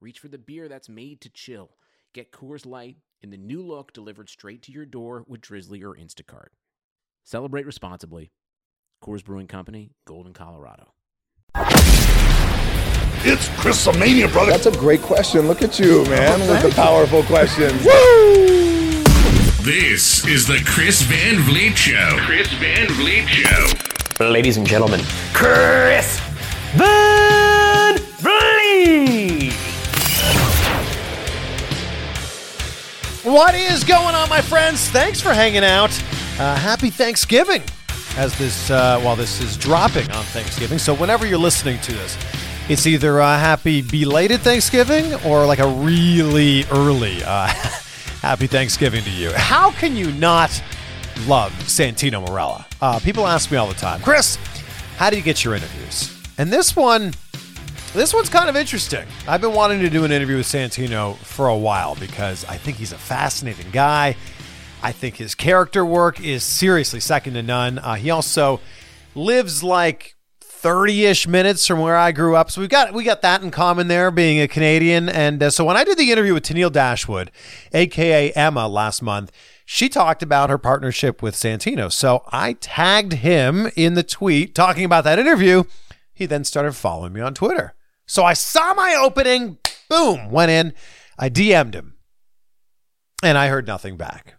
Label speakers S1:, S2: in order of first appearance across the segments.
S1: reach for the beer that's made to chill. Get Coors Light in the new look delivered straight to your door with Drizzly or Instacart. Celebrate responsibly. Coors Brewing Company, Golden, Colorado.
S2: It's Chrisomania, brother.
S3: That's a great question. Look at you, man, with the powerful questions.
S2: This is the Chris Van Vliet Show. Chris Van Vliet Show.
S4: Ladies and gentlemen, Chris Van
S5: What is going on, my friends? Thanks for hanging out. Uh, happy Thanksgiving, as this uh, while this is dropping on Thanksgiving. So whenever you're listening to this, it's either a happy belated Thanksgiving or like a really early uh, happy Thanksgiving to you. How can you not love Santino Marella? Uh, people ask me all the time, Chris, how do you get your interviews? And this one, this one's kind of interesting. I've been wanting to do an interview with Santino for a while because I think he's a fascinating guy. I think his character work is seriously second to none. Uh, he also lives like 30-ish minutes from where I grew up. So we've got we got that in common there being a Canadian and uh, so when I did the interview with Tennille Dashwood, aka Emma last month, she talked about her partnership with Santino. So I tagged him in the tweet talking about that interview. He then started following me on Twitter. So I saw my opening, boom, went in. I DM'd him. And I heard nothing back.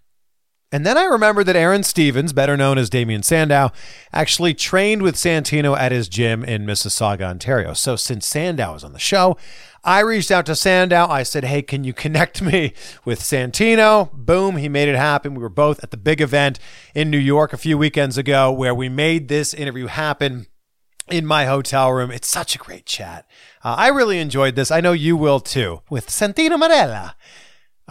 S5: And then I remembered that Aaron Stevens, better known as Damien Sandow, actually trained with Santino at his gym in Mississauga, Ontario. So since Sandow was on the show, I reached out to Sandow. I said, Hey, can you connect me with Santino? Boom, he made it happen. We were both at the big event in New York a few weekends ago where we made this interview happen in my hotel room. It's such a great chat. Uh, I really enjoyed this. I know you will too with Santino Marella.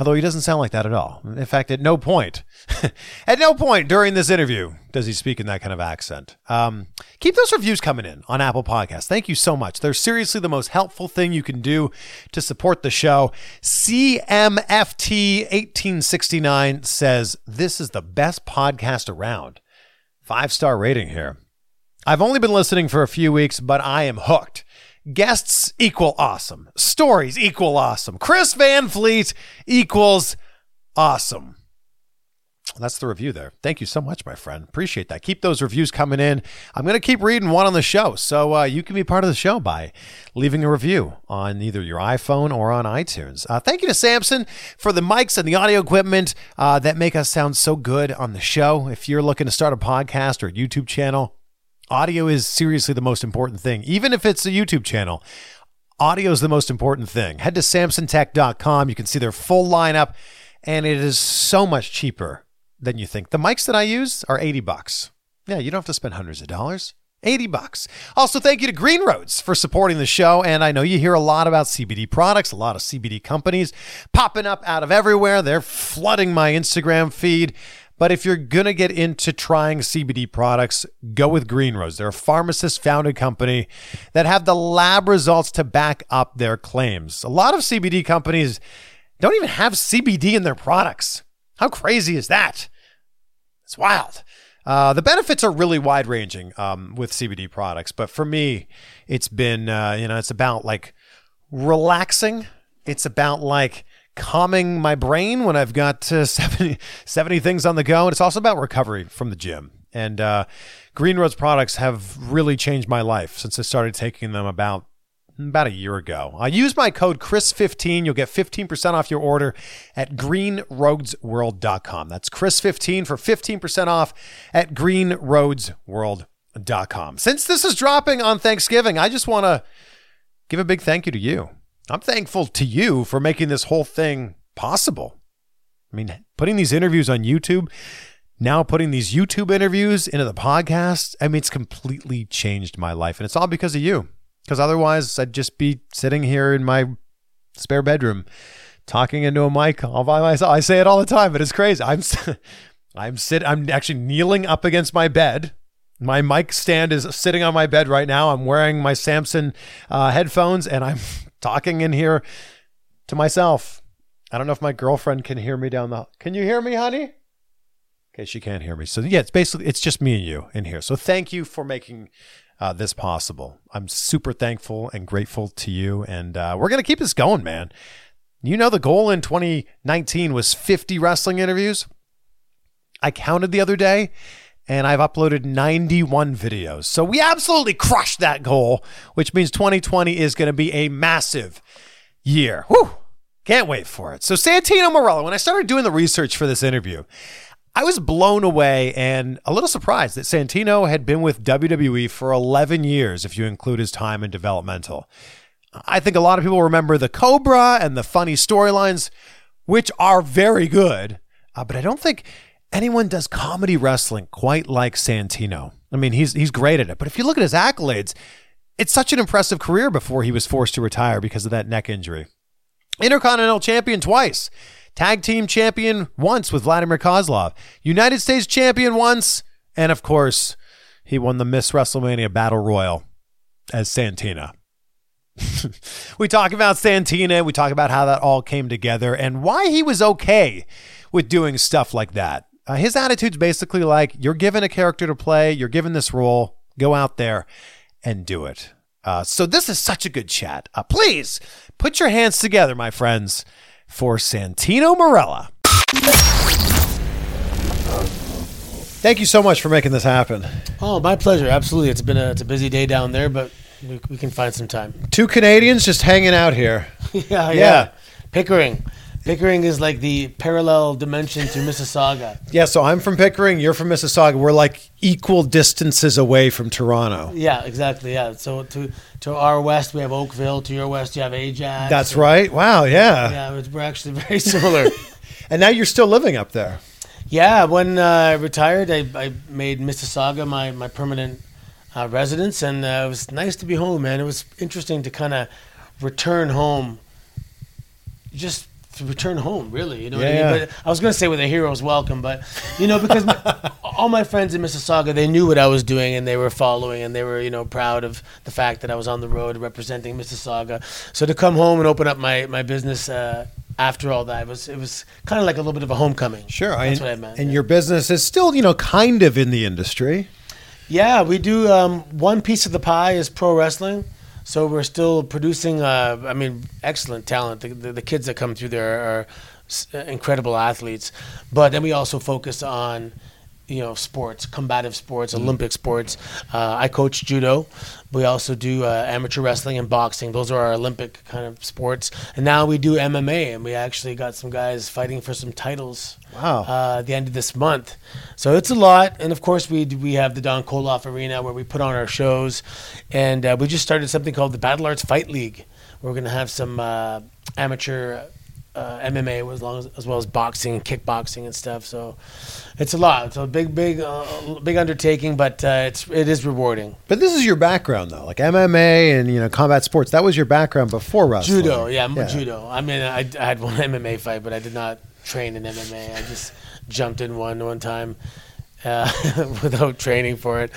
S5: Although he doesn't sound like that at all. In fact, at no point, at no point during this interview does he speak in that kind of accent. Um, keep those reviews coming in on Apple Podcasts. Thank you so much. They're seriously the most helpful thing you can do to support the show. CMFT1869 says, This is the best podcast around. Five star rating here. I've only been listening for a few weeks, but I am hooked. Guests equal awesome. Stories equal awesome. Chris Van Vliet equals awesome. That's the review there. Thank you so much, my friend. Appreciate that. Keep those reviews coming in. I'm going to keep reading one on the show. So uh, you can be part of the show by leaving a review on either your iPhone or on iTunes. Uh, thank you to Samson for the mics and the audio equipment uh, that make us sound so good on the show. If you're looking to start a podcast or a YouTube channel, audio is seriously the most important thing. Even if it's a YouTube channel, audio is the most important thing. Head to samsontech.com. You can see their full lineup, and it is so much cheaper than you think. The mics that I use are 80 bucks. Yeah, you don't have to spend hundreds of dollars. 80 bucks. Also, thank you to Green Roads for supporting the show. And I know you hear a lot about CBD products, a lot of CBD companies popping up out of everywhere. They're flooding my Instagram feed. But if you're going to get into trying CBD products, go with Green Roads. They're a pharmacist founded company that have the lab results to back up their claims. A lot of CBD companies don't even have CBD in their products. How crazy is that? It's wild. Uh, the benefits are really wide ranging um, with CBD products, but for me, it's been, uh, you know, it's about like relaxing. It's about like calming my brain when I've got uh, 70, 70 things on the go. And it's also about recovery from the gym. And uh, Green Roads products have really changed my life since I started taking them about about a year ago. I use my code Chris15. You'll get 15% off your order at greenroadsworld.com. That's Chris15 for 15% off at greenroadsworld.com. Since this is dropping on Thanksgiving, I just want to give a big thank you to you. I'm thankful to you for making this whole thing possible. I mean, putting these interviews on YouTube, now putting these YouTube interviews into the podcast, I mean, it's completely changed my life. And it's all because of you. Because otherwise, I'd just be sitting here in my spare bedroom, talking into a mic all by myself. I say it all the time, but it's crazy. I'm I'm sit I'm actually kneeling up against my bed. My mic stand is sitting on my bed right now. I'm wearing my Samson uh, headphones and I'm talking in here to myself. I don't know if my girlfriend can hear me down the. Can you hear me, honey? Okay, she can't hear me. So yeah, it's basically it's just me and you in here. So thank you for making uh, this possible. I'm super thankful and grateful to you, and uh, we're gonna keep this going, man. You know, the goal in 2019 was 50 wrestling interviews. I counted the other day, and I've uploaded 91 videos. So we absolutely crushed that goal, which means 2020 is going to be a massive year. Whew! Can't wait for it. So Santino Marella, when I started doing the research for this interview, I was blown away and a little surprised that Santino had been with WWE for 11 years, if you include his time in developmental. I think a lot of people remember the Cobra and the funny storylines, which are very good, uh, but I don't think anyone does comedy wrestling quite like Santino. I mean, he's he's great at it, but if you look at his accolades, it's such an impressive career before he was forced to retire because of that neck injury. Intercontinental champion twice, tag team champion once with Vladimir Kozlov, United States champion once, and of course, he won the Miss WrestleMania Battle Royal as Santina. we talk about Santina, we talk about how that all came together and why he was okay with doing stuff like that. Uh, his attitude's basically like you're given a character to play, you're given this role, go out there and do it. Uh, so this is such a good chat. Uh, please put your hands together, my friends, for Santino Marella. Thank you so much for making this happen.
S6: Oh, my pleasure. Absolutely. It's been a, it's a busy day down there, but we, we can find some time.
S5: Two Canadians just hanging out here.
S6: yeah, yeah,
S5: Yeah.
S6: Pickering. Pickering is like the parallel dimension to Mississauga.
S5: Yeah, so I'm from Pickering, you're from Mississauga. We're like equal distances away from Toronto.
S6: Yeah, exactly. Yeah. So to to our west we have Oakville. To your west you have Ajax.
S5: That's right. Wow, yeah.
S6: Yeah, it's- we're actually very similar.
S5: And now you're still living up there.
S6: yeah. When uh, I retired, I, I made Mississauga my my permanent uh, residence, and uh, it was nice to be home, man. It was interesting to kind of return home. Just to return home, really. You know what I
S5: Yeah.
S6: mean? But I was going to say with a hero's welcome, but you know, because my, all my friends in Mississauga, they knew what I was doing and they were following and they were, you know, proud of the fact that I was on the road representing Mississauga. So to come home and open up my my business uh, after all that was it was kind of like a little bit of a homecoming.
S5: Sure.
S6: that's
S5: and,
S6: what I meant.
S5: And
S6: yeah.
S5: your business is still, you know, kind of in the industry.
S6: Yeah, we do. Um, one piece of the pie is pro wrestling, so we're still producing. Uh, I mean, excellent talent. The, the, the kids that come through there are incredible athletes, but then we also focus on, you know, sports, combative sports, Olympic sports. Uh, I coach judo. We also do uh, amateur wrestling and boxing. Those are our Olympic kind of sports. And now we do MMA, and we actually got some guys fighting for some titles
S5: Wow.
S6: uh, at the end of this month. So it's a lot, and of course we we have the Don Koloff Arena where we put on our shows, and uh, we just started something called the Battle Arts Fight League. We're going to have some uh, amateur uh, MMA as, long as, as well as boxing and kickboxing and stuff. So it's a lot. It's a big, big, uh, big undertaking, but uh, it's it is rewarding.
S5: But this is your background, though, like MMA and, you know, combat sports. That was your background before wrestling.
S6: Judo, yeah, I'm judo. I mean, I, I had one MMA fight, but I did not train in MMA. I just jumped in one one time uh, without training for it.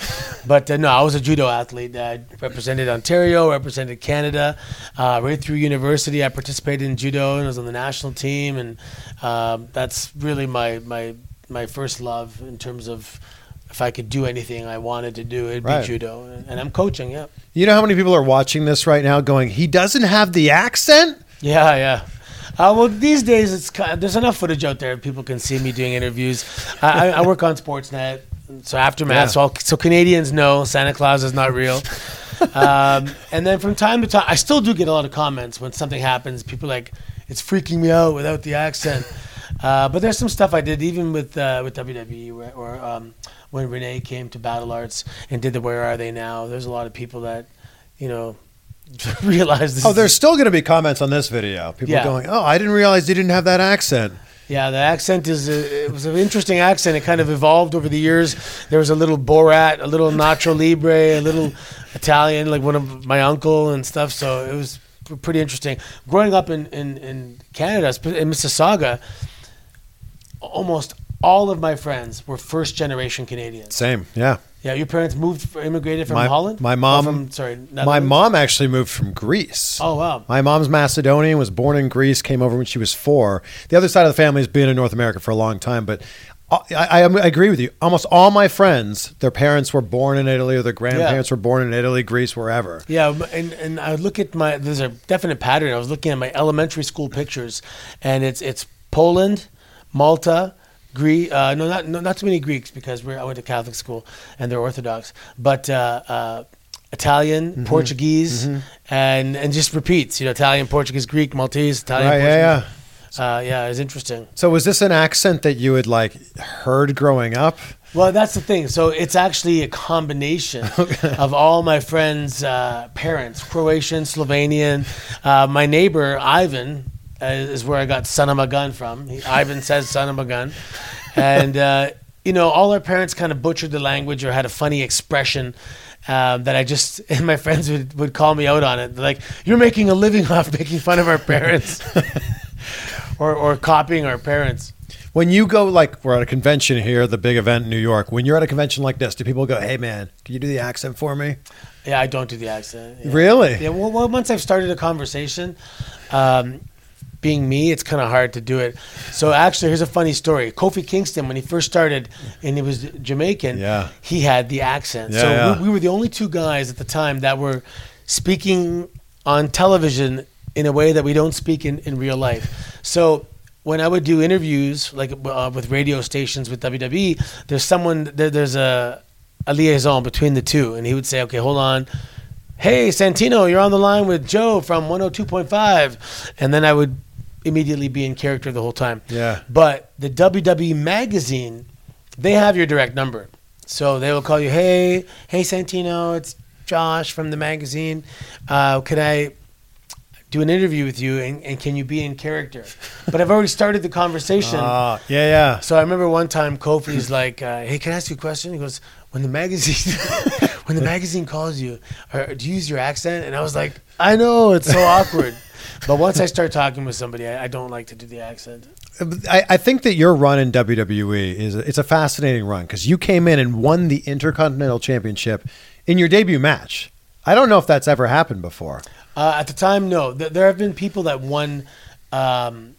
S6: But uh, no, I was a judo athlete. I represented Ontario, represented Canada. Uh, right through university, I participated in judo and was on the national team, and um, that's really my my my first love in terms of. If I could do anything I wanted to do, it'd
S5: Right.
S6: be judo, and, and I'm coaching. Yeah,
S5: You know how many people are watching this right now going, he doesn't have the accent?
S6: Yeah, yeah. Uh, well, these days it's kind there's enough footage out there. People can see me doing interviews. I, I, I work on Sportsnet, so aftermath.
S5: Yeah.
S6: So, I'll, so Canadians know Santa Claus is not real. um, and then from time to time, I still do get a lot of comments when something happens. People are like, it's freaking me out without the accent. Uh, but there's some stuff I did even with uh, with WWE where, or um, when Renee came to Battle Arts and did the Where Are They Now. There's a lot of people that you know realize this.
S5: Oh, there's still going to be comments on this video. People
S6: Yeah.
S5: going, oh, I didn't realize he didn't have that accent.
S6: Yeah, the accent is a, it was an interesting accent. It kind of evolved over the years. There was a little Borat, a little Nacho Libre, a little Italian, like one of my uncle and stuff. So it was pretty interesting. Growing up in in, in Canada, in Mississauga, almost all of my friends were first generation Canadians.
S5: Same. Yeah.
S6: Yeah, your parents moved, immigrated from
S5: My-
S6: Holland.
S5: my mom-
S6: from sorry,
S5: My mom actually moved from Greece.
S6: Oh wow.
S5: My mom's Macedonian, was born in Greece, came over when she was four. The other side of the family has been in North America for a long time, but I, I, I agree with you. Almost all my friends, their parents were born in Italy or their grandparents were born in Italy, Greece, wherever.
S6: Yeah, and and I look at my there's a definite pattern. I was looking at my elementary school pictures, and it's it's Poland, Malta, Greek. Uh, no, not no, not too many Greeks because we're I went to Catholic school and they're Orthodox, but uh, uh, Italian,
S5: Mm-hmm.
S6: Portuguese, and and just repeats. You know, Italian, Portuguese, Greek, Maltese, Italian,
S5: Right, yeah,
S6: Portuguese. Uh, yeah, it's interesting.
S5: So was this an accent that you had like heard growing up?
S6: Well, that's the thing. So it's actually a combination of all my friends' uh, parents Croatian, Slovenian. Uh, my neighbor, Ivan, uh, is where I got son of a gun from. He, Ivan says son of a gun. And, uh, you know, all our parents kind of butchered the language or had a funny expression. Uh, that I just and my friends would, would call me out on it. They're like, "You're making a living off making fun of our parents, or or copying our parents."
S5: When you go like we're at a convention here, the big event in New York. When you're at a convention like this, do people go, "Hey man, can you do the accent for me?"
S6: Yeah, I don't do the accent. Yeah.
S5: Really?
S6: Yeah. Well, well, once I've started a conversation, um, being me, it's kind of hard to do it. So actually, here's a funny story. Kofi Kingston, when he first started, and he was Jamaican,
S5: Yeah.
S6: he had the accent.
S5: Yeah,
S6: so
S5: yeah.
S6: We, we were the only two guys at the time that were speaking on television in a way that we don't speak in, in real life. So when I would do interviews, like uh, with radio stations with WWE, there's someone there, there's a a liaison between the two, and he would say, "Okay, hold on." Hey, Santino, you're on the line with Joe from 102.5. And then I would immediately be in character the whole time.
S5: Yeah.
S6: But the WWE magazine, they have your direct number. So they will call you, hey, hey, Santino, it's Josh from the magazine. Uh, could I do an interview with you and, and can you be in character? But I've already started the conversation.
S5: Ah, yeah, yeah.
S6: So I remember one time Kofi's like, uh, "Hey, can I ask you a question?" He goes, "When the magazine, when the magazine calls you, or, do you use your accent?" And I was like, "I know it's so awkward." But once I start talking with somebody, I, I don't like to do the accent.
S5: I, I think that your run in WWE is it's a fascinating run because you came in and won the Intercontinental Championship in your debut match. I don't know if that's ever happened before.
S6: Uh, at the time, no. There have been people that won um,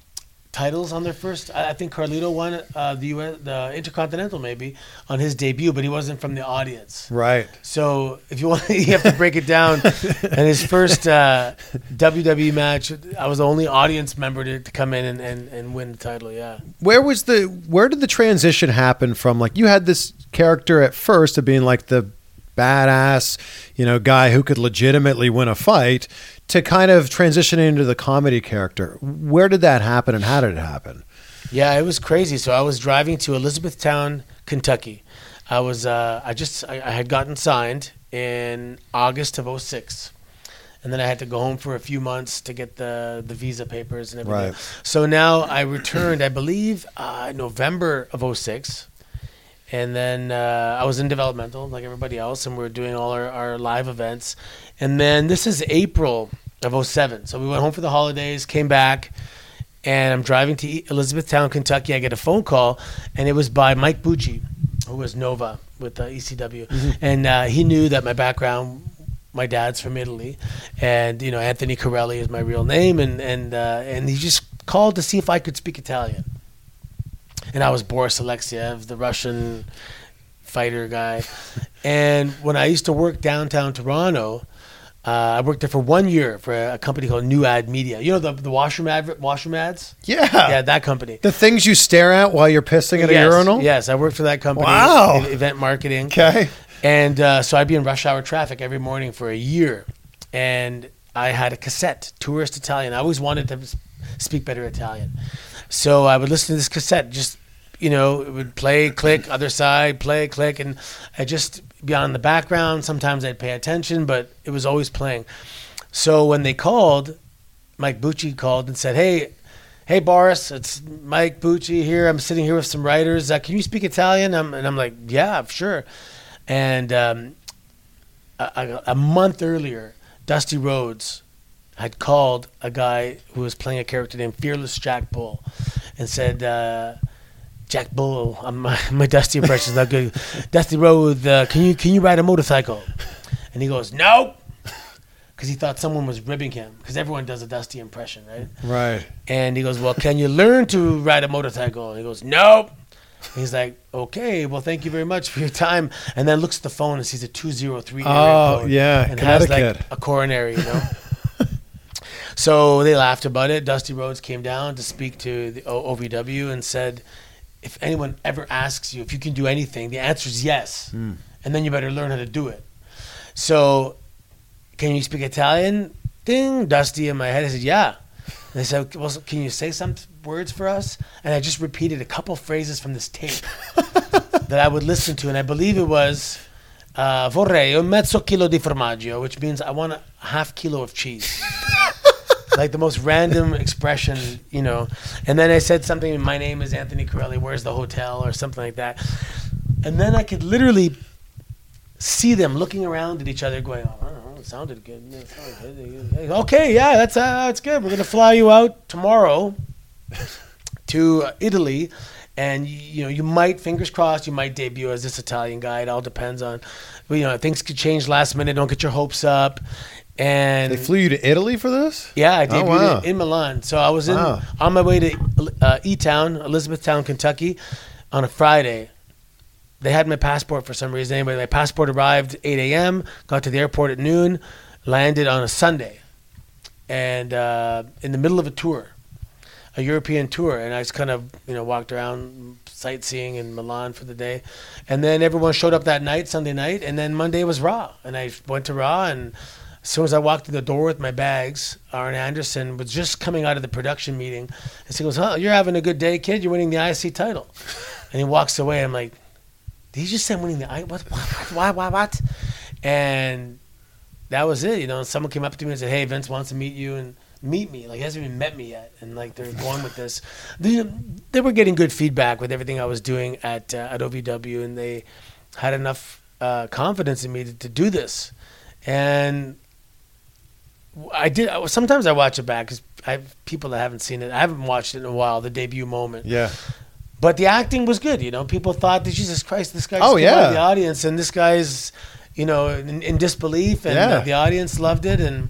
S6: titles on their first. I, think Carlito won uh, the US, the Intercontinental maybe on his debut, but he wasn't from the audience.
S5: Right.
S6: So if you want, you have to break it down. and his first uh, WWE match, I was the only audience member to, to come in and, and, and win the title. Yeah.
S5: Where was the where did the transition happen from like you had this character at first of being like the badass, you know, guy who could legitimately win a fight to kind of transition into the comedy character. Where did that happen and how did it happen?
S6: Yeah, it was crazy. So I was driving to Elizabethtown, Kentucky. I was uh, I just I, I had gotten signed in August of 06. And then I had to go home for a few months to get the, the visa papers and everything.
S5: Right.
S6: So now I returned, I believe, uh, November of 06. And then uh, I was in developmental like everybody else, and we were doing all our, our live events. And then this is April of 07. So we went home for the holidays, came back, and I'm driving to Elizabethtown, Kentucky. I get a phone call, and it was by Mike Bucci, who was Nova with uh, ECW, and uh, he knew that my background. My dad's from Italy, and you know Anthony Corelli is my real name, and and uh, and he just called to see if I could speak Italian. And I was Boris Alexiev, the Russian fighter guy. and when I used to work downtown Toronto, uh, I worked there for one year for a, company called New Ad Media. You know the the washroom ad washroom ads.
S5: Yeah.
S6: Yeah, that company.
S5: The things you stare at while you're pissing at a urinal?
S6: Yes, I worked for that company.
S5: Wow.
S6: in event marketing.
S5: Okay.
S6: And uh, so I'd be in rush hour traffic every morning for a year. And I had a cassette, Tourist Italian. I always wanted to speak better Italian. So I would listen to this cassette, just, you know, it would play, click, other side, play, click. And I'd just be on the background. Sometimes I'd pay attention, but it was always playing. So when they called, Mike Bucci called and said, Hey, hey Boris, it's Mike Bucci here. I'm sitting here with some writers. Uh, can you speak Italian? I'm, and I'm like, yeah, sure. And um, a, a- a month earlier, Dusty Rhodes had called a guy who was playing a character named Fearless Jack Bull, and said. Uh, Jack Bull, I'm, my, my Dusty impression is not good. Dusty Rhodes, uh, can you can you ride a motorcycle? And he goes, no, because he thought someone was ribbing him. Because everyone does a Dusty impression, right?
S5: Right.
S6: And he goes, well, can you learn to ride a motorcycle? And he goes, nope. And he's like, okay, well, thank you very much for your time. And then looks at the phone and sees a 203 area
S5: Oh,
S6: code
S5: yeah,
S6: and has like a coronary, you know. so they laughed about it. Dusty Rhodes came down to speak to the OVW and said, if anyone ever asks you if you can do anything, the answer is yes.
S5: Hmm.
S6: And then you better learn how to do it. So, can you speak Italian? Ding, Dusty in my head. I said, yeah. And they said, well, can you say some words for us? And I just repeated a couple phrases from this tape that I would listen to. And I believe it was, uh, vorrei un mezzo chilo di formaggio, which means I want a half kilo of cheese. like the most random expression, you know. And then I said something, my name is Anthony Corelli, where's the hotel, or something like that. And then I could literally see them looking around at each other, going, oh, it sounded good. It sounded good. Okay, yeah, that's, uh, that's good. We're going to fly you out tomorrow to uh, Italy. And you know, you might, fingers crossed, you might debut as this Italian guy. It all depends on, you know, things could change last minute. Don't get your hopes up. And
S5: They flew you to Italy for this?
S6: yeah, I
S5: Oh, wow.
S6: in, in Milan. So I was in
S5: Wow.
S6: on my way to uh, E Town, Elizabethtown, Kentucky, on a Friday. They had my passport for some reason. Anyway, my passport arrived 8 a.m. Got to the airport at noon. Landed on a Sunday, and uh, in the middle of a tour, a European tour, and I just kind of you know walked around sightseeing in Milan for the day, and then everyone showed up that night, Sunday night, and then Monday was Raw, and I went to Raw, and as soon as I walked through the door with my bags, Arn Anderson was just coming out of the production meeting, and he goes, "Huh, you're having a good day, kid. You're winning the IC title," and he walks away. I'm like, "Did he just say I'm winning the I what what why why what?" And that was it. You know, someone came up to me and said, "Hey, Vince wants to meet you and meet me." Like he hasn't even met me yet, and like they're going with this. They, they were getting good feedback with everything I was doing at uh, at OVW, and they had enough uh, confidence in me to, to do this. And I did. Sometimes I watch it back because I have people that haven't seen it. I haven't watched it in a while. The debut moment.
S5: Yeah.
S6: But the acting was good. You know, people thought that Jesus Christ, this guy.
S5: Oh,
S6: just came out of
S5: yeah.
S6: the audience, and this guy's, you know, in, in disbelief, and
S5: Yeah.
S6: uh, the audience loved it, and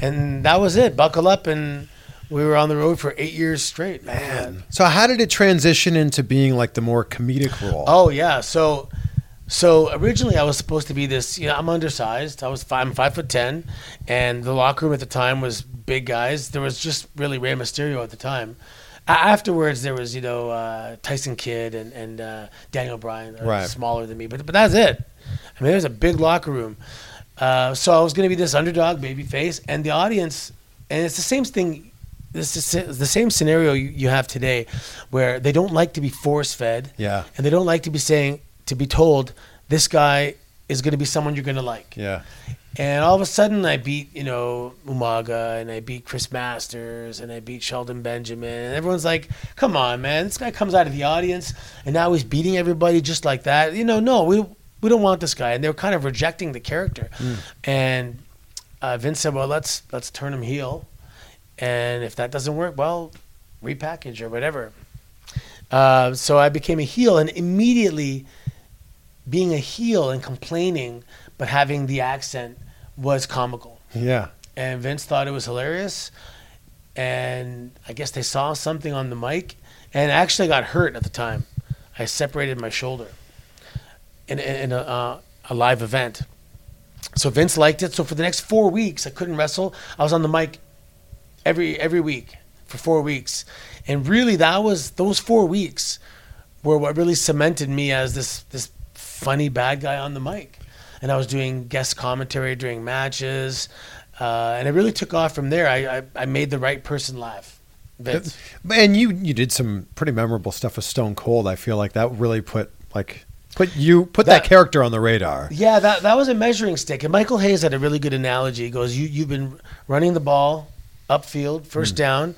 S6: and that was it. Buckle up, and we were on the road for eight years straight. Man.
S5: So how did it transition into being like the more comedic role?
S6: Oh yeah. So so originally I was supposed to be this. You know, I'm undersized. I was five, I'm five foot ten, and the locker room at the time was big guys. There was just really Rey Mysterio at the time. A- Afterwards, there was you know uh, Tyson Kidd and and uh, Daniel Bryan,
S5: Right.
S6: smaller than me, but but that's it. I mean, it was a big locker room. Uh, so I was going to be this underdog baby face, and the audience, and it's the same thing. This is the same scenario you, you have today, where they don't like to be force fed
S5: Yeah.
S6: and they don't like to be saying to be told this guy is going to be someone you're going to like.
S5: Yeah.
S6: And all of a sudden, I beat you know Umaga, and I beat Chris Masters, and I beat Sheldon Benjamin, and everyone's like, "Come on, man! This guy comes out of the audience, and now he's beating everybody just like that." You know, no, we we don't want this guy, and they were kind of rejecting the character. And uh, Vince said, "Well, let's let's turn him heel, and if that doesn't work, well, repackage or whatever." Uh, so I became a heel, and immediately being a heel and complaining, but having the accent was comical.
S5: Yeah.
S6: And Vince thought it was hilarious. And I guess they saw something on the mic. And I actually got hurt at the time. I separated my shoulder in, in, in a, uh, a live event. So Vince liked it. So for the next four weeks, I couldn't wrestle. I was on the mic every every week for four weeks, and really that was those four weeks were what really cemented me as this this funny bad guy on the mic. And I was doing guest commentary during matches, uh, and it really took off from there. I, I I made the right person laugh. Vince.
S5: And you you did some pretty memorable stuff with Stone Cold. I feel like that really put like put you put that,
S6: That-
S5: character on the radar.
S6: Yeah, that that was a measuring stick. And Michael Hayes had a really good analogy. He goes, "You you've been running the ball upfield, first down.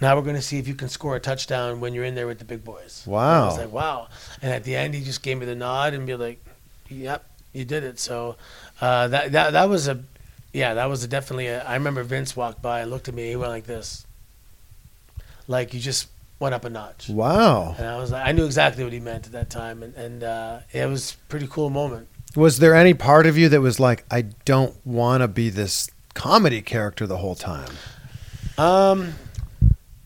S6: Now we're going to see if you can score a touchdown when you're in there with the big boys." And I was
S5: Wow.
S6: like, "Wow!" And at the end, he just gave me the nod and be like, "Yep, you did it." So uh, that that that was a, yeah, that was definitely. A, I remember Vince walked by and looked at me. He went like this, like you just went up a notch.
S5: Wow.
S6: And I was like, I knew exactly what he meant at that time, and and uh, it was a pretty cool moment.
S5: Was there any part of you that was like, I don't want to be this comedy character the whole time?
S6: Um,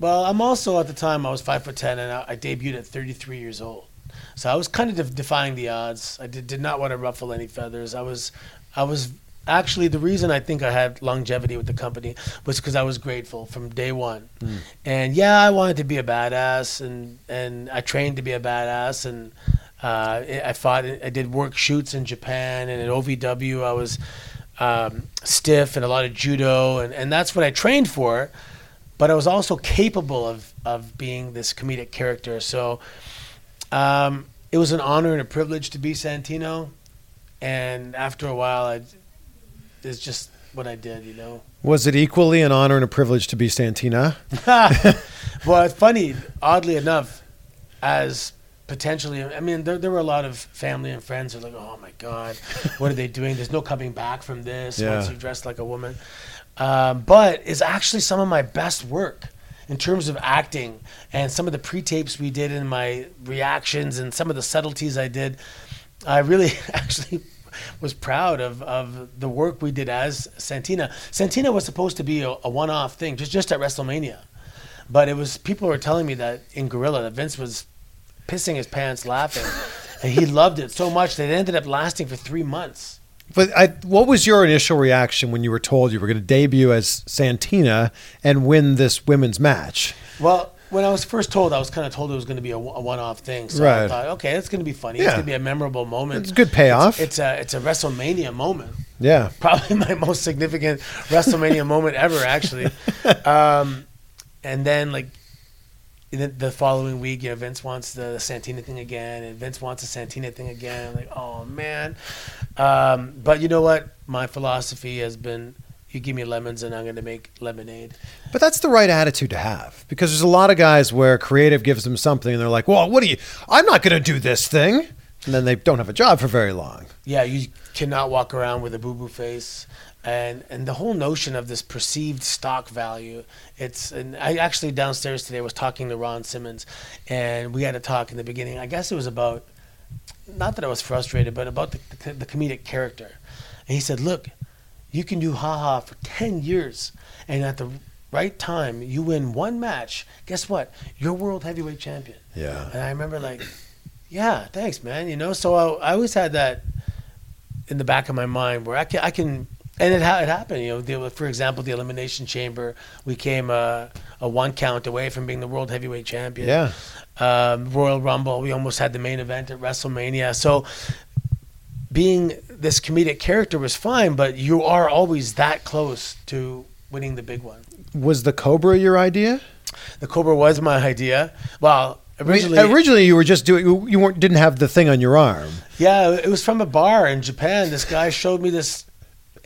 S6: well, I'm also at the time I was five foot ten, and I, I debuted at 33 years old. So I was kind of def- defying the odds. I did, did not want to ruffle any feathers. I was, I was actually the reason I think I had longevity with the company was because I was grateful from day one. And yeah, I wanted to be a badass, and and I trained to be a badass, and uh, I I fought. I did work shoots in Japan and at OVW. I was um, stiff and a lot of judo, and, and that's what I trained for. But I was also capable of of being this comedic character. So um, it was an honor and a privilege to be Santino. And after a while, I, it's just what I did, you know.
S5: Was it equally an honor and a privilege to be Santina?
S6: well, it's funny, oddly enough, as potentially, I mean, there, there were a lot of family and friends who were like, oh my God, what are they doing? There's no coming back from this
S5: Yeah.
S6: once you dress like a woman. Um, but it's actually some of my best work in terms of acting and some of the pre-tapes we did and my reactions and some of the subtleties I did. I really actually was proud of, of the work we did as Santina. Santina was supposed to be a, a one-off thing, just just at WrestleMania, but it was people were telling me that in Gorilla that Vince was pissing his pants laughing, and he loved it so much that it ended up lasting for three months.
S5: But I, what was your initial reaction when you were told you were going to debut as Santina and win this women's match?
S6: Well, when I was first told, I was kind of told it was going to be a, a one-off thing. So I
S5: Right.
S6: thought, okay, it's going to be funny.
S5: Yeah.
S6: It's going to be a memorable moment.
S5: It's a good payoff.
S6: It's a it's a WrestleMania moment.
S5: yeah.
S6: Probably my most significant WrestleMania moment ever, actually. Um, and then like the, the following week, you know, Vince wants the Santina thing again, and Vince wants the Santina thing again. I'm like, oh man. Um, but you know what? My philosophy has been: you give me lemons, and I'm going to make lemonade.
S5: But that's the right attitude to have because there's a lot of guys where creative gives them something and they're like, well, what do you, I'm not going to do this thing. And then they don't have a job for very long.
S6: Yeah, you cannot walk around with a boo boo face. And and the whole notion of this perceived stock value, it's and I actually downstairs today was talking to Ron Simmons, and we had a talk in the beginning. I guess it was about, not that I was frustrated, but about the, the, the comedic character. And he said, "Look, you can do haha for ten years, and at the right time, you win one match. Guess what? You're world heavyweight champion."
S5: Yeah.
S6: And I remember like, yeah, thanks, man. You know, so I, I always had that in the back of my mind where I can, I can, and it, ha- it happened. You know, the, for example, the Elimination Chamber, we came uh, a one count away from being the world heavyweight champion.
S5: Yeah.
S6: Um, Royal Rumble, we almost had the main event at WrestleMania. So being this comedic character was fine, but you are always that close to winning the big one.
S5: Was the Cobra your idea?
S6: The Cobra was my idea. Well, originally,
S5: Originally, you were just doing, you- you weren't, didn't have the thing on your arm.
S6: Yeah, it was from a bar in Japan. This guy showed me this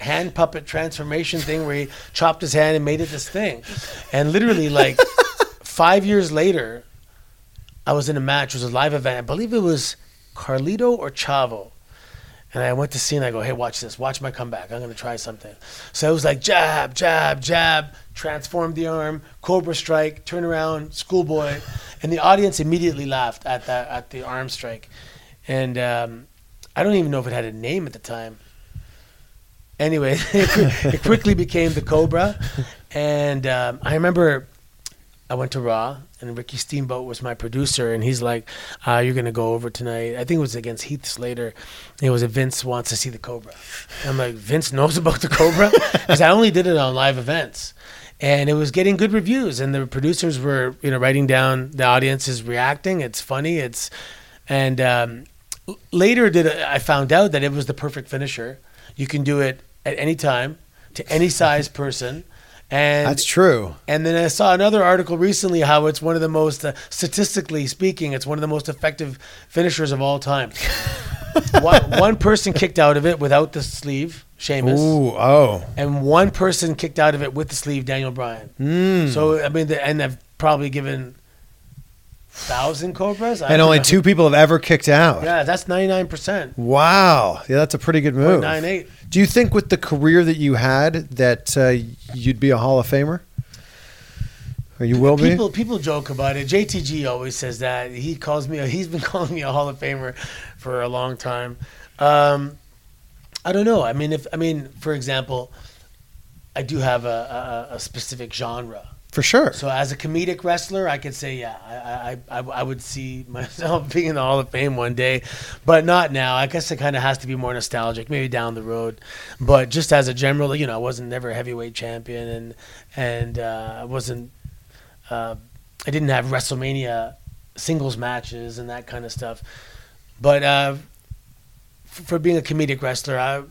S6: hand puppet transformation thing where he chopped his hand and made it this thing. And literally, like five years later, I was in a match. It was a live event. I believe it was Carlito or Chavo. And I went to see and I go, hey, watch this. Watch my comeback. I'm going to try something. So it was like jab, jab, jab, transform the arm, cobra strike, turn around, schoolboy. And the audience immediately laughed at that, at the arm strike. And um, I don't even know if it had a name at the time. Anyway, it, quickly became the Cobra. And um, I remember I went to Raw, and Ricky Steamboat was my producer, and he's like, uh, "You're gonna go over tonight." I think it was against Heath Slater. It was a Vince wants to see the Cobra. And I'm like, Vince knows about the Cobra because I only did it on live events, and it was getting good reviews. And the producers were, you know, writing down the audience is reacting. It's funny. It's and um, later did I found out that it was the perfect finisher. You can do it at any time to any size person. And
S5: That's true.
S6: and then I saw another article recently how it's one of the most, uh, statistically speaking, it's one of the most effective finishers of all time. one, one person kicked out of it without the sleeve, Sheamus,
S5: Ooh, oh.
S6: and one person kicked out of it with the sleeve, Daniel Bryan.
S5: Mm.
S6: So I mean, the, and I've probably given thousand cobras, I
S5: and only
S6: know.
S5: two people have ever kicked out.
S6: Yeah, that's ninety nine percent.
S5: Wow. Yeah, that's a pretty good move.
S6: Nine eight.
S5: Do you think with the career that you had that uh, you'd be a Hall of Famer? Or you will be?
S6: People people joke about it. JTG always says that. He calls me. A, he's been calling me a Hall of Famer for a long time. Um, I don't know. I mean, if I mean, for example, I do have a, a, a specific genre.
S5: For sure.
S6: So as a comedic wrestler, I could say, yeah, I, I, I, I would see myself being in the Hall of Fame one day, but not now. I guess it kind of has to be more nostalgic, maybe down the road. But just as a general, you know, I wasn't never a heavyweight champion, and and uh, I wasn't, uh, I didn't have WrestleMania singles matches and that kind of stuff. But uh, f- for being a comedic wrestler, I,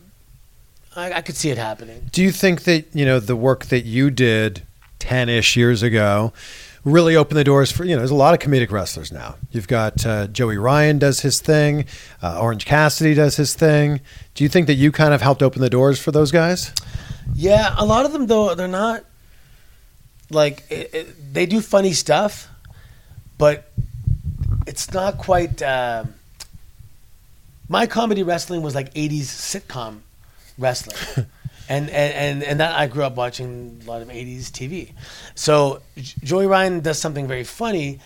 S6: I I could see it happening.
S5: Do you think that, you know, the work that you did 10 ish years ago really opened the doors for, you know, there's a lot of comedic wrestlers now. You've got uh, Joey Ryan does his thing, uh, Orange Cassidy does his thing. Do you think that you kind of helped open the doors for those guys?
S6: Yeah, a lot of them though they're not like it, it, they do funny stuff, but it's not quite. Uh, my comedy wrestling was like '80s sitcom wrestling, and, and and and that I grew up watching a lot of '80s TV. So Joey Ryan does something very funny,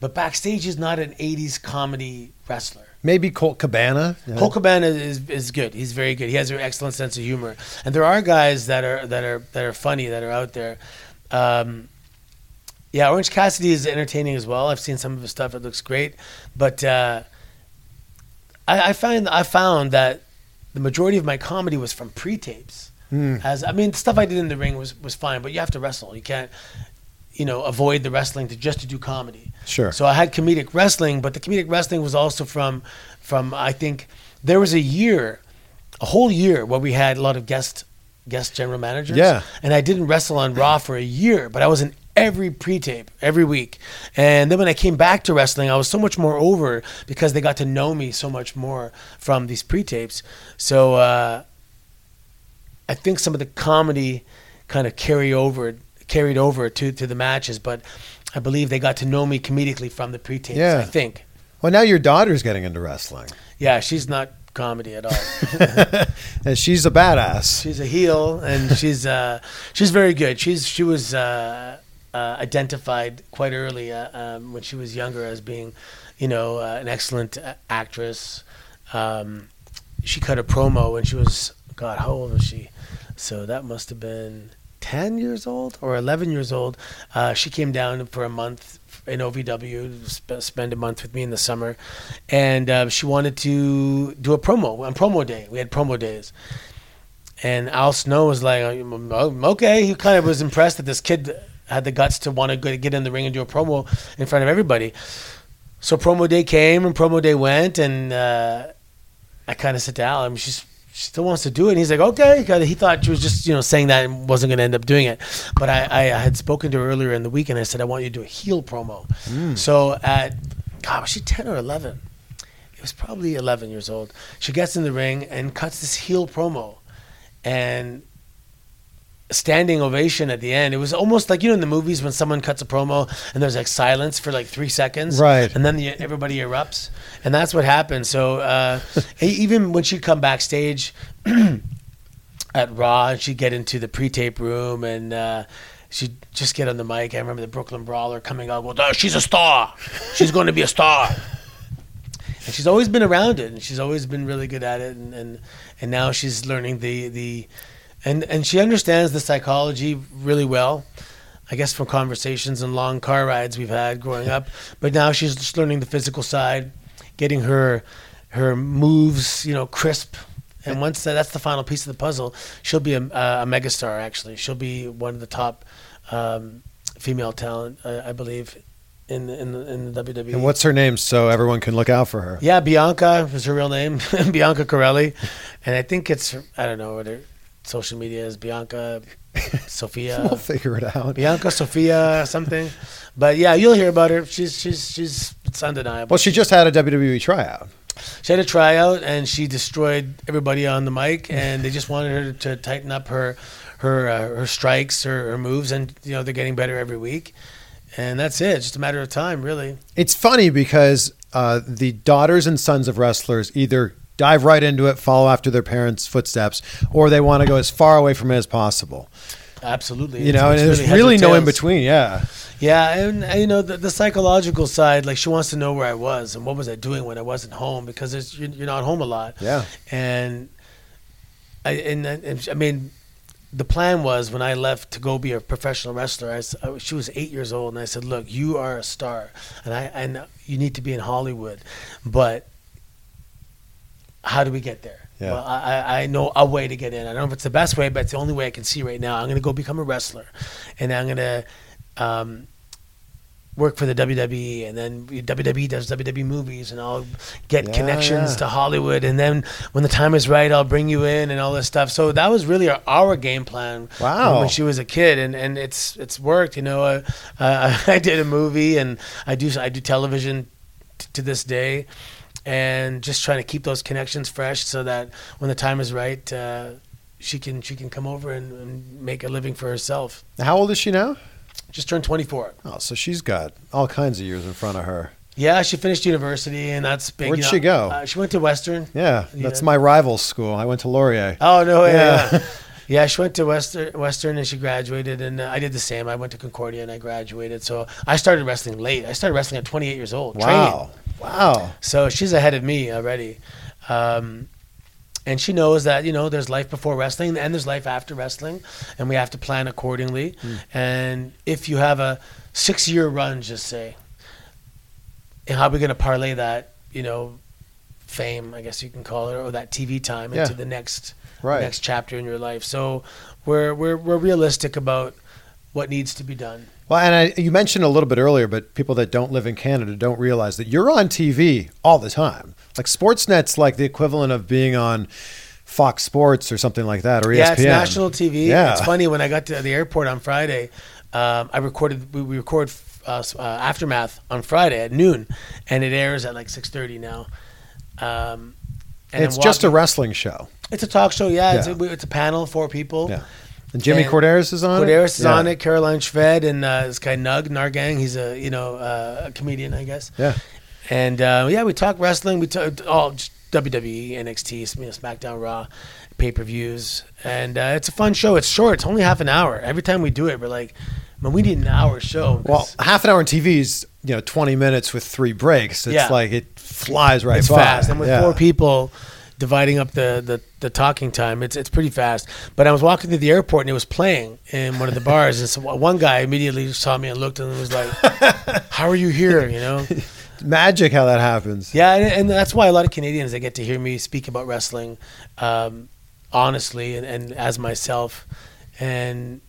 S6: but backstage he's not an '80s comedy wrestler.
S5: Maybe Colt Cabana. know?
S6: Colt Cabana is, is good. He's very good. He has an excellent sense of humor. And there are guys that are that are that are funny that are out there. Um, yeah, Orange Cassidy is entertaining as well. I've seen some of his stuff. It looks great, but uh, I, I find I found that the majority of my comedy was from pre-tapes. As I mean, the stuff I did in the ring was was fine, but you have to wrestle. You can't, you know, avoid the wrestling to just to do comedy.
S5: Sure.
S6: So I had comedic wrestling, but the comedic wrestling was also from from I think there was a year, a whole year where we had a lot of guest guest general managers.
S5: Yeah.
S6: And I didn't wrestle on Raw for a year, but I was in every pre-tape every week. And then when I came back to wrestling, I was so much more over because they got to know me so much more from these pre-tapes. So uh, I think some of the comedy kind of carry over carried over to to the matches, but I believe they got to know me comedically from the pre-tapes.
S5: Yeah.
S6: I think.
S5: Well, now your daughter's getting into wrestling.
S6: Yeah, she's not comedy at all.
S5: And she's a badass.
S6: she's a heel, and she's uh, she's very good. She's she was uh, uh, identified quite early uh, um, when she was younger as being, you know, uh, an excellent uh, actress. Um, she cut a promo when she was God. How old was she? So that must have been ten years old or eleven years old. Uh, she came down for a month in OVW sp- spend a month with me in the summer, and uh, she wanted to do a promo on promo day. We had promo days. And Al Snow was like, "Oh, okay. He kind of was impressed that this kid had the guts to want to get in the ring and do a promo in front of everybody. So promo day came and promo day went, and uh, I kind of to Al, I mean, she's, she still wants to do it. And he's like, okay. He thought she was just, you know, saying that and wasn't going to end up doing it. But I, I, I had spoken to her earlier in the week, and I said, I want you to do a heel promo. Hmm. So at, God, was she 10 or 11? It was probably 11 years old. She gets in the ring and cuts this heel promo. And standing ovation at the end. It was almost like you know in the movies when someone cuts a promo and there's like silence for like three seconds,
S5: Right.
S6: And then the, everybody erupts, and that's what happened. So uh, even when she'd come backstage at Raw, and she'd get into the pre-tape room and. Uh, She'd just get on the mic. I remember the Brooklyn Brawler coming out. Well, "Oh, she's a star. She's going to be a star. And she's always been around it, and she's always been really good at it. And and, and now she's learning the the, and and she understands the psychology really well. I guess from conversations and long car rides we've had growing up. But now she's just learning the physical side, getting her her moves, you know, crisp. And once that, that's the final piece of the puzzle, she'll be a, a megastar. Actually, she'll be one of the top um, female talent, I, I believe, in the, in the, in the WWE.
S5: And what's her name so everyone can look out for her?
S6: Yeah, Bianca is her real name, Bianca Corelli, and I think it's I don't know what her social media is, Bianca Sophia,
S5: We'll figure it out.
S6: Bianca Sophia something. But yeah, you'll hear about her. She's she's she's it's undeniable.
S5: Well, she just had a WWE tryout.
S6: She had a tryout and she destroyed everybody on the mic, and they just wanted her to tighten up her her uh, her strikes, her, her moves, and you know they're getting better every week. and that's it. Just a matter of time, really.
S5: It's funny because uh, the daughters and sons of wrestlers either dive right into it, follow after their parents' footsteps, or they want to go as far away from it as possible.
S6: Absolutely.
S5: You
S6: It's-
S5: know, and there's
S6: or
S5: really no in between. Yeah.
S6: Yeah, and you know the, the psychological side, like she wants to know where I was and what was I doing when I wasn't home because you're, not home a lot.
S5: Yeah.
S6: and I and, and I mean, the plan was when I left to go be a professional wrestler. I, I- she was eight years old, and I said, "Look, you are a star, and I and you need to be in Hollywood, but how do we get there?"
S5: Yeah.
S6: Well, I, I- know a way to get in. I don't know if it's the best way, but it's the only way I can see right now. I'm going to go become a wrestler, and I'm going to um, work for the WWE, and then WWE does WWE movies, and I'll get
S5: Yeah,
S6: connections
S5: yeah.
S6: to Hollywood, and then when the time is right, I'll bring you in and all this stuff. So that was really our, our game plan.
S5: Wow.
S6: When she was a kid, and, and it's it's worked. You know, uh, uh, I did a movie, and I do I do television t- to this day, and just trying to keep those connections fresh, so that when the time is right. Uh, she can she can come over and, and make a living for herself.
S5: How old is she now?
S6: Just turned 24.
S5: Oh, so she's got all kinds of years in front of her.
S6: Yeah, she finished university, and that's big.
S5: Where'd
S6: you know.
S5: she go?
S6: Uh, she went to Western.
S5: Yeah, that's my rival school. I went to Laurier.
S6: Oh no, yeah,
S5: Yeah.
S6: yeah. She went to Western, Western, and she graduated, and uh, I did the same. I went to Concordia, and I graduated. So I started wrestling late. I started wrestling at 28 years old. training.
S5: Wow. Wow.
S6: So she's ahead of me already. Um, and she knows that, you know, there's life before wrestling and there's life after wrestling, and we have to plan accordingly. And if you have a six year run, just say, and how are we going to parlay that, you know, fame, I guess you can call it, or that TV time
S5: Yeah.
S6: into the next
S5: Right.
S6: next chapter in your life. So we're, we're, we're realistic about what needs to be done.
S5: Well, and I, you mentioned a little bit earlier, but people that don't live in Canada don't realize that you're on TV all the time. Like Sportsnet's like the equivalent of being on Fox Sports or something like that, or E ESPN.
S6: Yeah, it's national TV.
S5: Yeah.
S6: It's funny when I got to the airport on Friday, um, I recorded. We, we record uh, uh, aftermath on Friday at noon, and it airs at like six thirty now. Um, and
S5: It's just a wrestling show.
S6: It's a talk show. Yeah, It's, a, it's a panel, four people.
S5: Yeah. And Jimmy
S6: And
S5: Korderas is on it.
S6: Korderas is
S5: Yeah.
S6: on it. Caroline Shved and uh, this guy Nug Nahrgang. He's a you know uh, a comedian, I guess.
S5: Yeah.
S6: And uh, yeah, we talk wrestling. We talk all WWE, NXT, you know, SmackDown, Raw, pay per views, and uh, it's a fun show. It's short. It's only half an hour. Every time we do it, we're like, man, we need an hour show.
S5: Well, half an hour on TV is you know 20 minutes with three breaks. It's
S6: Yeah.
S5: like it flies right
S6: it's
S5: by.
S6: fast, and with
S5: Yeah.
S6: four people dividing up the, the, the talking time, it's it's pretty fast. But I was walking through the airport and it was playing in one of the bars, and so one guy immediately saw me and looked and was like, "How are you here?" You know.
S5: Magic how that happens.
S6: Yeah, and, and that's why a lot of Canadians they get to hear me speak about wrestling, um, honestly, and, and as myself, and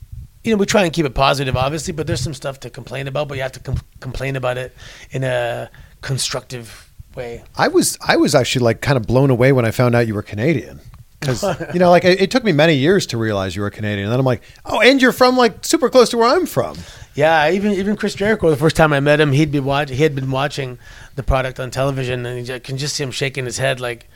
S6: you know we try and keep it positive, obviously, but there's some stuff to complain about, but you have to com- complain about it in a constructive way.
S5: I was I was actually like kind of blown away when I found out you were Canadian. Because you know, like it, it took me many years to realize you were Canadian. And then I'm like, oh, and you're from like super close to where I'm from.
S6: Yeah, even even Chris Jericho. The first time I met him, he'd be watch, he had been watching the product on television, and you can just see him shaking his head like.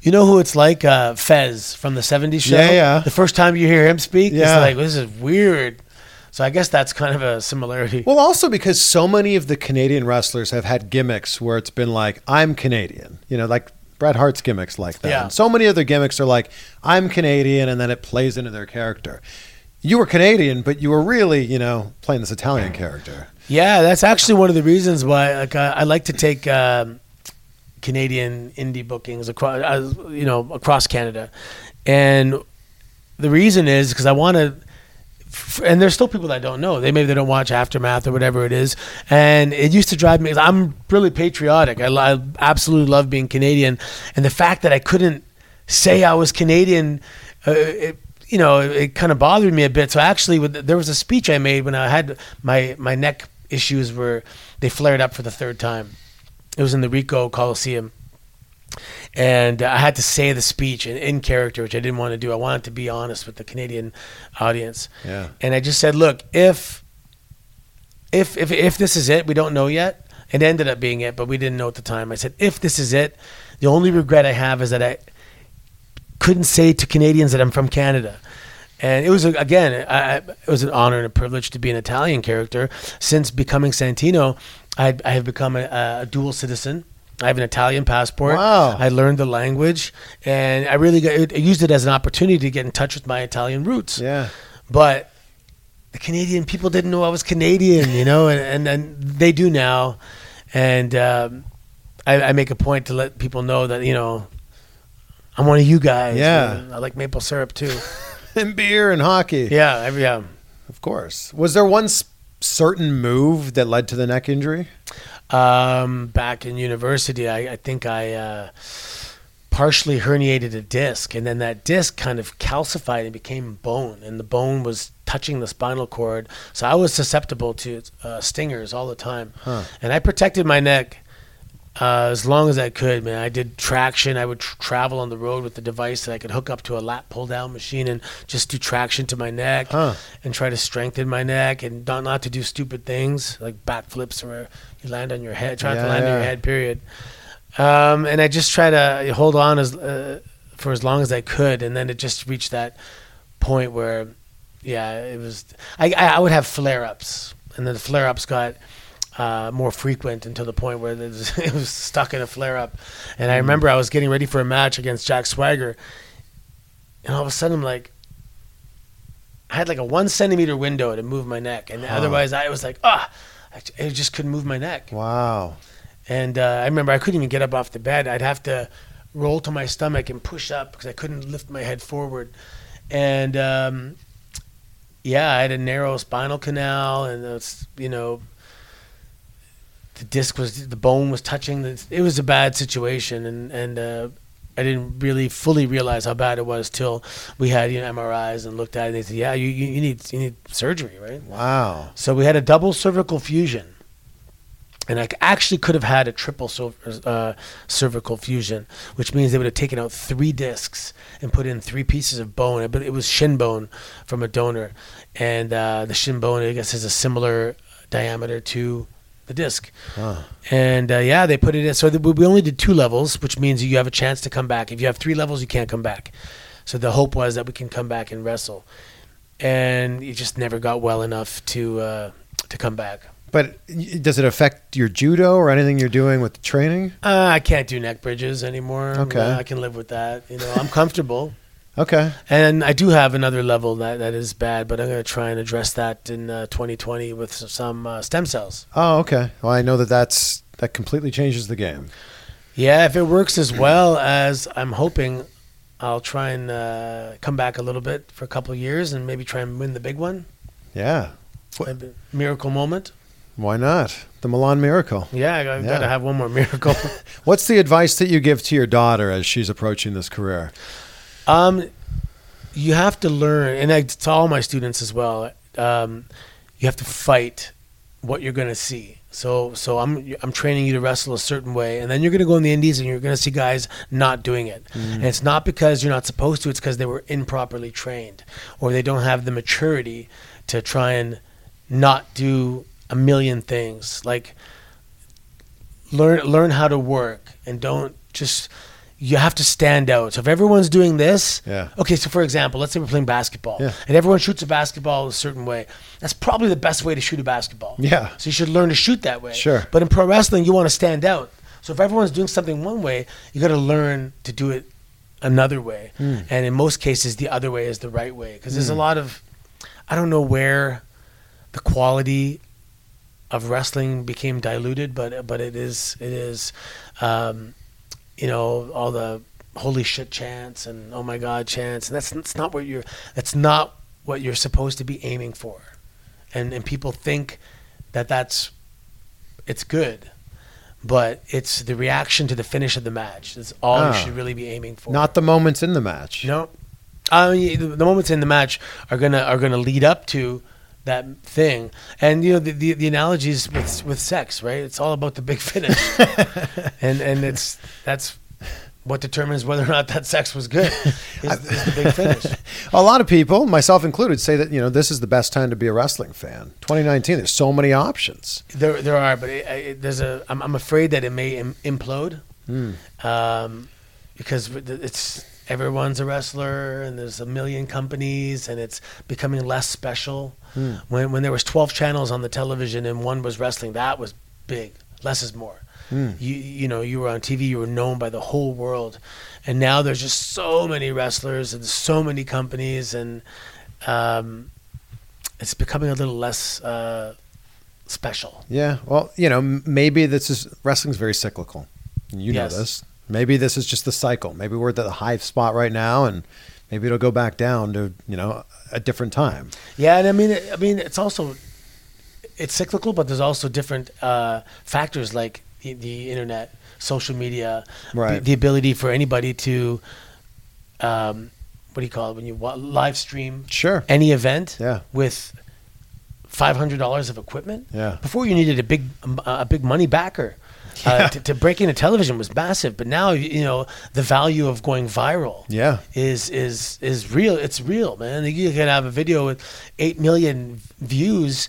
S6: You know who it's like? Uh, Fez from the '70s show.
S5: Yeah, yeah.
S6: The first time you hear him speak,
S5: Yeah.
S6: it's like this is weird. So I guess that's kind of a similarity.
S5: Well, also because so many of the Canadian wrestlers have had gimmicks where it's been like, I'm Canadian. You know, like Bret Hart's gimmicks like that.
S6: Yeah.
S5: And so many other gimmicks are like, I'm Canadian, and then it plays into their character. You were Canadian, but you were really, you know, playing this Italian character.
S6: Yeah, that's actually one of the reasons why like I, I like to take um, Canadian indie bookings across, uh, you know, across Canada, and the reason is because I want to. And there's still people that don't know. They maybe they don't watch Aftermath or whatever it is. And it used to drive me. I'm really patriotic. I, I absolutely love being Canadian, and the fact that I couldn't say I was Canadian, uh, it, you know, it, it kind of bothered me a bit. So actually, with, there was a speech I made when I had my my neck issues were they flared up for the third time. It was in the Ricoh Coliseum, and uh, I had to say the speech in, in character, which I didn't want to do. I wanted to be honest with the Canadian audience,
S5: Yeah.
S6: and I just said, "Look, if if if if this is it, we don't know yet." It ended up being it, but we didn't know at the time. I said, "If this is it, the only regret I have is that I couldn't say to Canadians that I'm from Canada." And it was again, I, I- it was an honor and a privilege to be an Italian character. Since becoming Santino, I, I have become a, a dual citizen. I have an Italian passport.
S5: Wow.
S6: I learned the language, and I really got, I used it as an opportunity to get in touch with my Italian roots.
S5: Yeah.
S6: But the Canadian people didn't know I was Canadian, you know, and and, and they do now. And um, I, I make a point to let people know that you know I'm one of you guys.
S5: Yeah.
S6: I like maple syrup too.
S5: And beer and hockey.
S6: yeah, I- yeah.
S5: Of course. Was there one s- certain move that led to the neck injury?
S6: Um, back in university, I, I think I uh, partially herniated a disc, and then that disc kind of calcified and became bone, and the bone was touching the spinal cord. So I was susceptible to uh, stingers all the time, and I protected my neck. Uh, as long as I could, man, I did traction. I would tr- travel on the road with the device that I could hook up to a lat pull down machine and just do traction to my neck
S5: Huh.
S6: and try to strengthen my neck and not, not to do stupid things like backflips where you land on your head, try
S5: Yeah,
S6: to land on your head, period. Um, and I just try to hold on as uh, for as long as I could, and then it just reached that point where, yeah, it was. I I, I would have flare ups, and then the flare ups got uh, more frequent until the point where it was, it was stuck in a flare up. And I remember I was getting ready for a match against Jack Swagger, and all of a sudden I'm like. I had like a one centimeter window to move my neck, and otherwise I was like, ah, I, I just couldn't move my neck.
S5: Wow.
S6: And uh, I remember I couldn't even get up off the bed. I'd have to roll to my stomach and push up because I couldn't lift my head forward. And um, yeah, I had a narrow spinal canal, and it's you know the disc was the bone was touching. The, it was a bad situation, and and uh, I didn't really fully realize how bad it was till we had you know MRIs and looked at it. and They said, yeah, you, you you need you need surgery, right?
S5: Wow.
S6: So we had a double cervical fusion. And I actually could have had a triple uh, cervical fusion, which means they would have taken out three discs and put in three pieces of bone. But it was shin bone from a donor. And uh, the shin bone, I guess, has a similar diameter to the disc. And uh, yeah, they put it in. So th- we only did two levels, which means you have a chance to come back. If you have three levels, you can't come back. So the hope was that we can come back and wrestle. And it just never got well enough to uh, to come back.
S5: But does it affect your judo or anything you're doing with the training?
S6: Uh, I can't do neck bridges anymore.
S5: Okay.
S6: Uh, I can live with that. You know, I'm comfortable.
S5: Okay.
S6: And I do have another level that, that is bad, but I'm going to try and address that in uh, 2020 with some uh, stem cells.
S5: Oh, okay. Well, I know that that's that completely changes the game.
S6: Yeah, if it works as well as I'm hoping, I'll try and uh, come back a little bit for a couple of years and maybe try and win the big one.
S5: Yeah.
S6: Miracle moment.
S5: Why not? The Milan Miracle.
S6: Yeah, I got
S5: Yeah.
S6: to have one more miracle.
S5: What's the advice that you give to your daughter as she's approaching this career?
S6: Um, you have to learn, and I to all my students as well. Um, you have to fight what you're going to see. So, so I'm I'm training you to wrestle a certain way, and then you're going to go in the indies, and you're going to see guys not doing it. And it's not because you're not supposed to; it's because they were improperly trained, or they don't have the maturity to try and not do a million things. Like learn learn how to work, and don't just you have to stand out. So if everyone's doing this,
S5: Yeah.
S6: Okay, so for example, let's say we're playing basketball,
S5: Yeah.
S6: and everyone shoots a basketball a certain way. That's probably the best way to shoot a basketball.
S5: Yeah.
S6: So you should learn to shoot that way.
S5: Sure.
S6: But in pro wrestling, you want to stand out. So if everyone's doing something one way, you got to learn to do it another way.
S5: Hmm.
S6: And in most cases, the other way is the right way because there's a lot of, I don't know where, the quality of wrestling became diluted, but but it is it is, um, you know, all the holy shit chants and oh my god chants, and that's that's not what you're that's not what you're supposed to be aiming for, and and people think that that's it's good, but it's the reaction to the finish of the match. That's all
S5: Ah.
S6: you should really be aiming for.
S5: Not the moments in the match.
S6: No, I mean the, the moments in the match are gonna are gonna lead up to that thing, and you know the the, the analogies with with sex, right? It's all about the big finish, and and it's that's what determines whether or not that sex was good is, is the big finish.
S5: A lot of people, myself included, say that you know this is the best time to be a wrestling fan. 2019, there's so many options.
S6: There there are, but it, it, there's a I'm, I'm afraid that it may Im- implode, um, because it's everyone's a wrestler and there's a million companies and it's becoming less special. When when there was 12 channels on the television and one was wrestling, that was big. Less is more. You you know you were on TV, you were known by the whole world, and now there's just so many wrestlers and so many companies and um, it's becoming a little less uh, special.
S5: Yeah. Well, you know, maybe this is wrestling's very cyclical. You know
S6: Yes.
S5: this. Maybe this is just the cycle. Maybe we're at the high spot right now, and maybe it'll go back down to you know a different time.
S6: Yeah, and I mean, I mean, it's also it's cyclical, but there's also different uh, factors like the, the internet, social media,
S5: Right.
S6: the, the ability for anybody to, um, what do you call it when you live stream
S5: Sure.
S6: any event
S5: Yeah.
S6: with five hundred dollars of equipment.
S5: Yeah.
S6: Before you needed a big a big money backer. Uh, to, to break into television was massive, but now you know the value of going viral
S5: Yeah.
S6: is is is real. It's real, man. You can have a video with eight million views,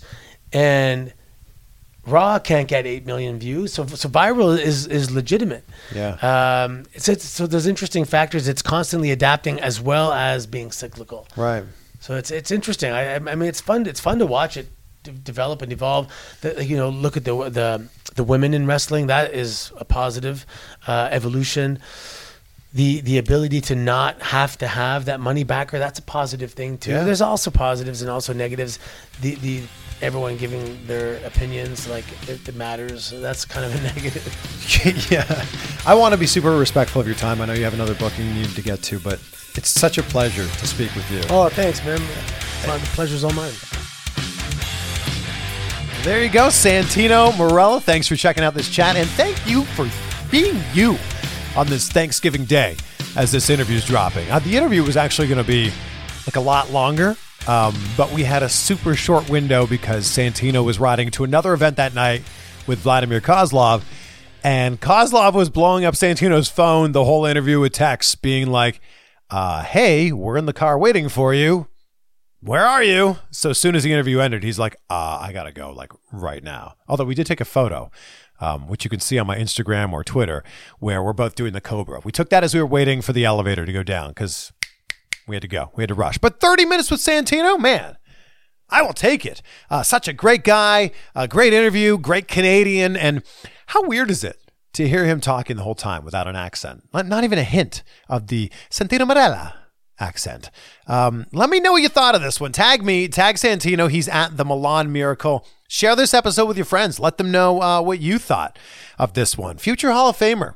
S6: and Raw can't get eight million views. So so viral is is legitimate.
S5: Yeah.
S6: Um, it's, it's so there's interesting factors. It's constantly adapting as well as being cyclical.
S5: Right.
S6: So it's it's interesting. I, I I mean, it's fun. It's fun to watch it de- develop and evolve. The, you know, look at the the the women in wrestling. That is a positive uh, evolution. The the ability to not have to have that money backer. That's a positive thing too.
S5: Yeah.
S6: There's also positives and also negatives. The the everyone giving their opinions like it, it matters. That's kind of a negative.
S5: yeah. I want to be super respectful of your time. I know you have another booking you need to get to, but it's such a pleasure to speak with you.
S6: Oh, thanks, man. My- The pleasure's all mine.
S5: There you go, Santino Marella. Thanks for checking out this chat, and thank you for being you on this Thanksgiving day as this interview is dropping. Uh, the interview was actually going to be like a lot longer, um, but we had a super short window because Santino was riding to another event that night with Vladimir Kozlov, and Kozlov was blowing up Santino's phone the whole interview with texts, being like, uh, "Hey, we're in the car waiting for you." Where are you? So as soon as the interview ended, he's like, uh, I gotta go, like right now. Although we did take a photo, um, which you can see on my Instagram or Twitter, where we're both doing the Cobra. We took that as we were waiting for the elevator to go down because we had to go, we had to rush. But 30 minutes with Santino, man, I will take it. Uh, such a great guy, a great interview, great Canadian, and how weird is it? To hear him talking the whole time without an accent, not, not even a hint of the Santino Marella accent. Um, let me know what you thought of this one. Tag me, tag Santino. He's at the Milan Miracle. Share this episode with your friends. Let them know uh, what you thought of this one. Future Hall of Famer.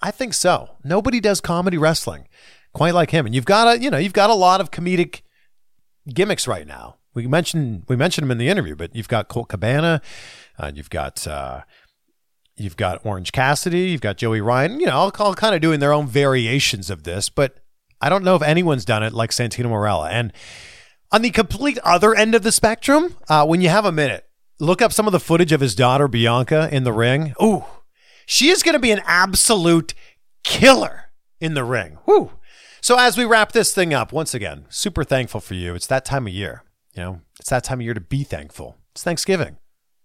S5: I think so. Nobody does comedy wrestling quite like him. And you've got a, you know, you've got a lot of comedic gimmicks right now. We mentioned we mentioned him in the interview, but you've got Colt Cabana, uh, you've got uh, you've got Orange Cassidy, you've got Joey Ryan. You know, all, all kind of doing their own variations of this, but I don't know if anyone's done it like Santino Marella. And on the complete other end of the spectrum, uh, when you have a minute, look up some of the footage of his daughter Bianca in the ring. Ooh, she is going to be an absolute killer in the ring. Woo. So as we wrap this thing up, once again, super thankful for you. It's that time of year. You know, it's that time of year to be thankful. It's Thanksgiving.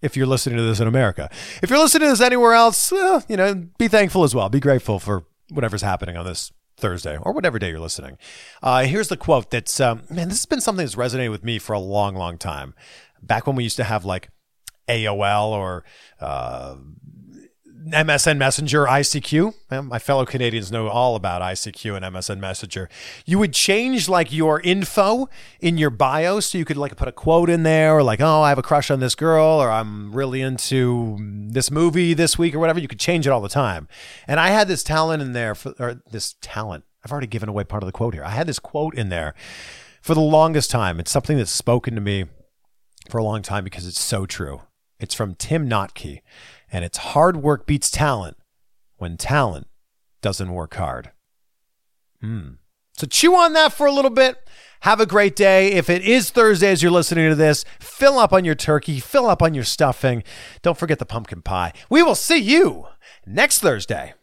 S5: If you're listening to this in America, if you're listening to this anywhere else, you know, be thankful as well. Be grateful for whatever's happening on this Thursday or whatever day you're listening. Uh, here's the quote that's, um, man, this has been something that's resonated with me for a long, long time. Back when we used to have like AOL or uh, MSN Messenger, ICQ. My fellow Canadians know all about ICQ and MSN Messenger. You would change like your info in your bio so you could like put a quote in there or like, oh, I have a crush on this girl or I'm really into this movie this week or whatever. You could change it all the time. And I had this talent in there for, or this talent. I've already given away part of the quote here. I had this quote in there for the longest time. It's something that's spoken to me for a long time because it's so true. It's from Tim Notke, and it's hard work beats talent when talent doesn't work hard. Hmm. So chew on that for a little bit. Have a great day. If it is Thursday as you're listening to this, fill up on your turkey, fill up on your stuffing. Don't forget the pumpkin pie. We will see you next Thursday.